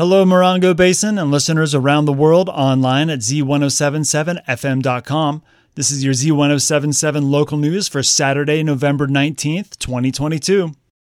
Hello, Morongo Basin and listeners around the world online at z1077fm.com. This is your Z1077 local news for Saturday, November 19th, 2022.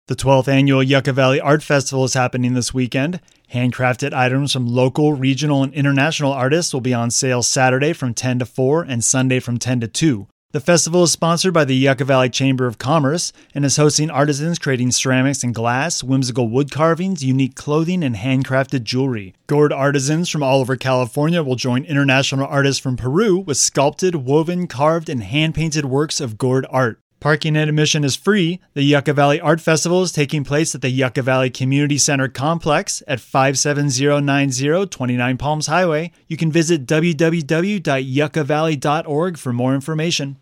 The 12th annual Yucca Valley Art Festival is happening this weekend. Handcrafted items from local, regional, and international artists will be on sale Saturday from 10 to 4 and Sunday from 10 to 2. The festival is sponsored by the Yucca Valley Chamber of Commerce and is hosting artisans creating ceramics and glass, whimsical wood carvings, unique clothing, and handcrafted jewelry. Gourd artisans from all over California will join international artists from Peru with sculpted, woven, carved, and hand painted works of gourd art. Parking and admission is free. The Yucca Valley Art Festival is taking place at the Yucca Valley Community Center Complex at 57090 29 Palms Highway. You can visit www.yuccavalley.org for more information.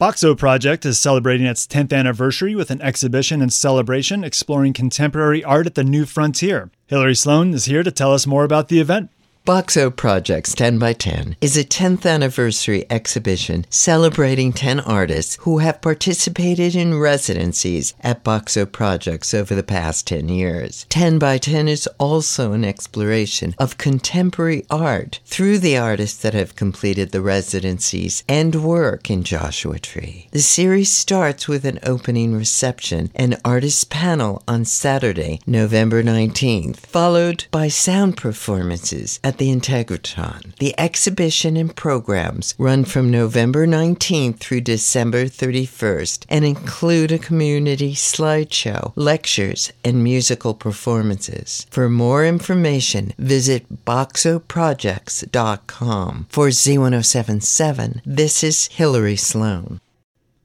Boxo Project is celebrating its 10th anniversary with an exhibition and celebration exploring contemporary art at the New Frontier. Hillary Sloan is here to tell us more about the event. Boxo Projects 10 by 10 is a 10th anniversary exhibition celebrating 10 artists who have participated in residencies at Boxo Projects over the past 10 years. 10 by 10 is also an exploration of contemporary art through the artists that have completed the residencies and work in Joshua Tree. The series starts with an opening reception and artist panel on Saturday, November 19th, followed by sound performances at at the Integratron. The exhibition and programs run from November 19th through December 31st and include a community slideshow, lectures, and musical performances. For more information, visit boxoprojects.com. For Z1077, this is Hillary Sloan.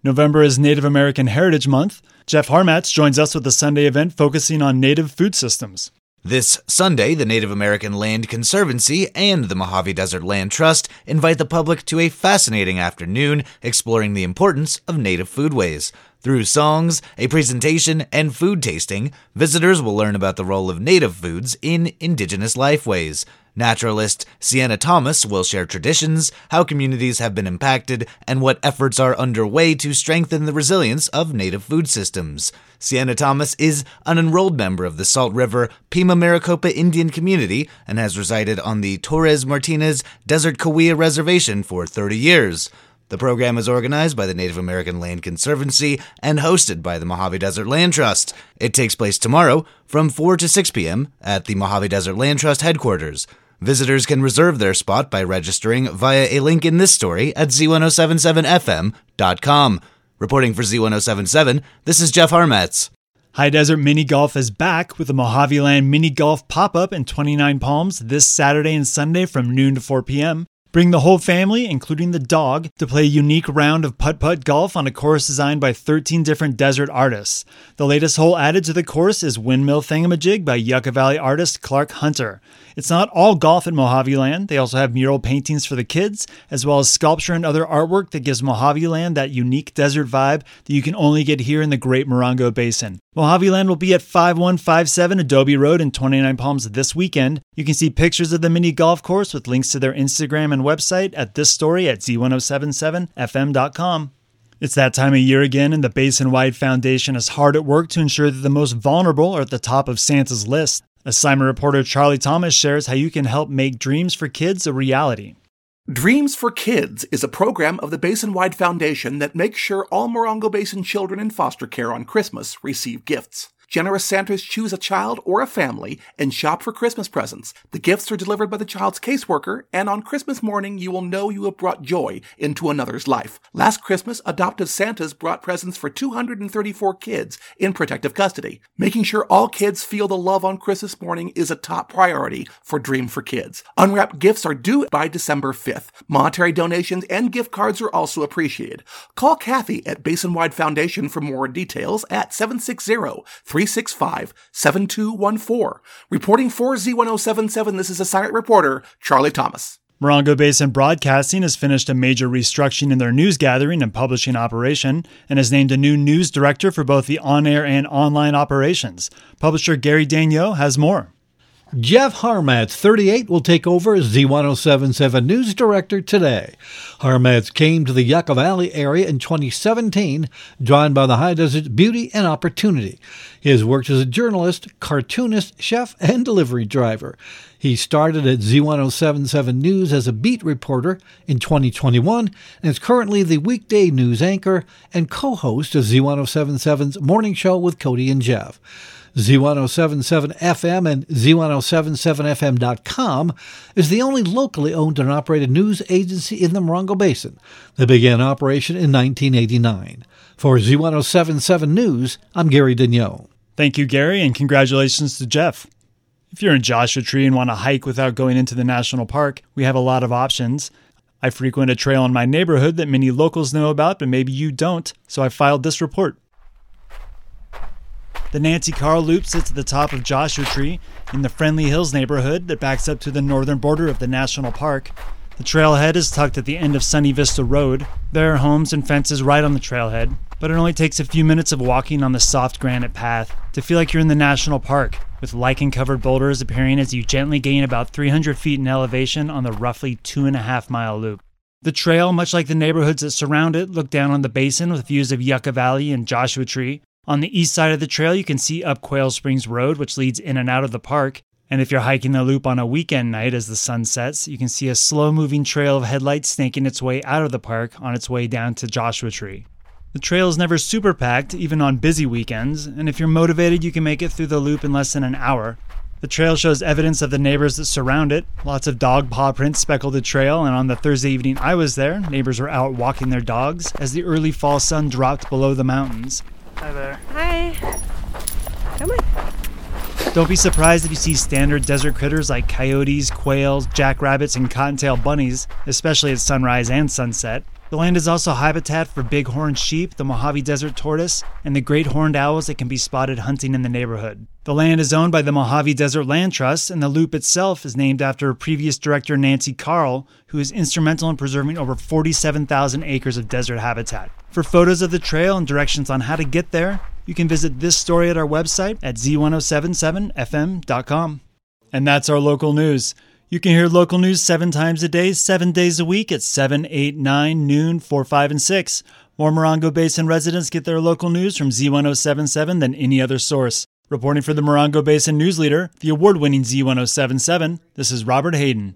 November is Native American Heritage Month. Jeff Harmatz joins us with a Sunday event focusing on native food systems. This Sunday, the Native American Land Conservancy and the Mojave Desert Land Trust invite the public to a fascinating afternoon exploring the importance of native foodways. Through songs, a presentation, and food tasting, visitors will learn about the role of native foods in indigenous lifeways. Naturalist Sienna Thomas will share traditions, how communities have been impacted, and what efforts are underway to strengthen the resilience of native food systems. Sienna Thomas is an enrolled member of the Salt River Pima Maricopa Indian community and has resided on the Torres Martinez Desert Cahuilla Reservation for 30 years. The program is organized by the Native American Land Conservancy and hosted by the Mojave Desert Land Trust. It takes place tomorrow from 4 to 6 p.m. at the Mojave Desert Land Trust headquarters. Visitors can reserve their spot by registering via a link in this story at z1077fm.com. Reporting for Z1077, this is Jeff Harmatz. High Desert Mini Golf is back with the Mojave Land Mini Golf pop up in 29 Palms this Saturday and Sunday from noon to 4 p.m. Bring the whole family, including the dog, to play a unique round of putt putt golf on a course designed by 13 different desert artists. The latest hole added to the course is Windmill Thingamajig by Yucca Valley artist Clark Hunter. It's not all golf at Mojave Land. They also have mural paintings for the kids, as well as sculpture and other artwork that gives Mojave Land that unique desert vibe that you can only get here in the Great Morongo Basin. Mojave Land will be at 5157 Adobe Road in 29 Palms this weekend. You can see pictures of the mini golf course with links to their Instagram and website at this story at z1077fm.com. It's that time of year again, and the Basin Wide Foundation is hard at work to ensure that the most vulnerable are at the top of Santa's list. Assignment reporter Charlie Thomas shares how you can help make dreams for kids a reality. Dreams for Kids is a program of the Basin Wide Foundation that makes sure all Morongo Basin children in foster care on Christmas receive gifts. Generous Santas choose a child or a family and shop for Christmas presents. The gifts are delivered by the child's caseworker, and on Christmas morning, you will know you have brought joy into another's life. Last Christmas, adoptive Santas brought presents for 234 kids in protective custody. Making sure all kids feel the love on Christmas morning is a top priority for Dream for Kids. Unwrapped gifts are due by December 5th. Monetary donations and gift cards are also appreciated. Call Kathy at Basin Wide Foundation for more details at 760 365 7214. Reporting for Z1077, this is Assignment Reporter Charlie Thomas. Morongo Basin Broadcasting has finished a major restructuring in their news gathering and publishing operation and has named a new news director for both the on air and online operations. Publisher Gary Daigneault has more. Jeff Harmatz, 38, will take over as Z1077 News Director today. Harmatz came to the Yucca Valley area in 2017, drawn by the high desert's beauty and opportunity. He has worked as a journalist, cartoonist, chef, and delivery driver. He started at Z1077 News as a beat reporter in 2021 and is currently the weekday news anchor and co host of Z1077's morning show with Cody and Jeff. Z1077 FM and Z1077FM.com is the only locally owned and operated news agency in the Morongo Basin. They began operation in 1989. For Z1077 News, I'm Gary Daigneault. Thank you, Gary, and congratulations to Jeff. If you're in Joshua Tree and want to hike without going into the national park, we have a lot of options. I frequent a trail in my neighborhood that many locals know about, but maybe you don't, so I filed this report. The Nancy Karl Loop sits at the top of Joshua Tree in the Friendly Hills neighborhood that backs up to the northern border of the national park. The trailhead is tucked at the end of Sunny Vista Road. There are homes and fences right on the trailhead, but it only takes a few minutes of walking on the soft granite path to feel like you're in the national park, with lichen covered boulders appearing as you gently gain about 300 feet in elevation on the roughly two and a half mile loop. The trail, much like the neighborhoods that surround it, look down on the basin with views of Yucca Valley and Joshua Tree, on the east side of the trail, you can see up Quail Springs Road, which leads in and out of the park. And if you're hiking the loop on a weekend night as the sun sets, you can see a slow moving trail of headlights snaking its way out of the park on its way down to Joshua Tree. The trail is never super packed, even on busy weekends, and if you're motivated, you can make it through the loop in less than an hour. The trail shows evidence of the neighbors that surround it. Lots of dog paw prints speckle the trail, and on the Thursday evening I was there, neighbors were out walking their dogs as the early fall sun dropped below the mountains. Hi there. Hi. Don't be surprised if you see standard desert critters like coyotes, quails, jackrabbits, and cottontail bunnies, especially at sunrise and sunset. The land is also habitat for bighorn sheep, the Mojave Desert tortoise, and the great horned owls that can be spotted hunting in the neighborhood. The land is owned by the Mojave Desert Land Trust, and the loop itself is named after previous director Nancy Karl, who is instrumental in preserving over 47,000 acres of desert habitat. For photos of the trail and directions on how to get there, you can visit this story at our website at z1077fm.com. And that's our local news. You can hear local news seven times a day, seven days a week at 7, 8, 9, noon, 4, 5, and 6. More Morongo Basin residents get their local news from Z1077 than any other source. Reporting for the Morongo Basin News Leader, the award winning Z1077, this is Robert Haydon.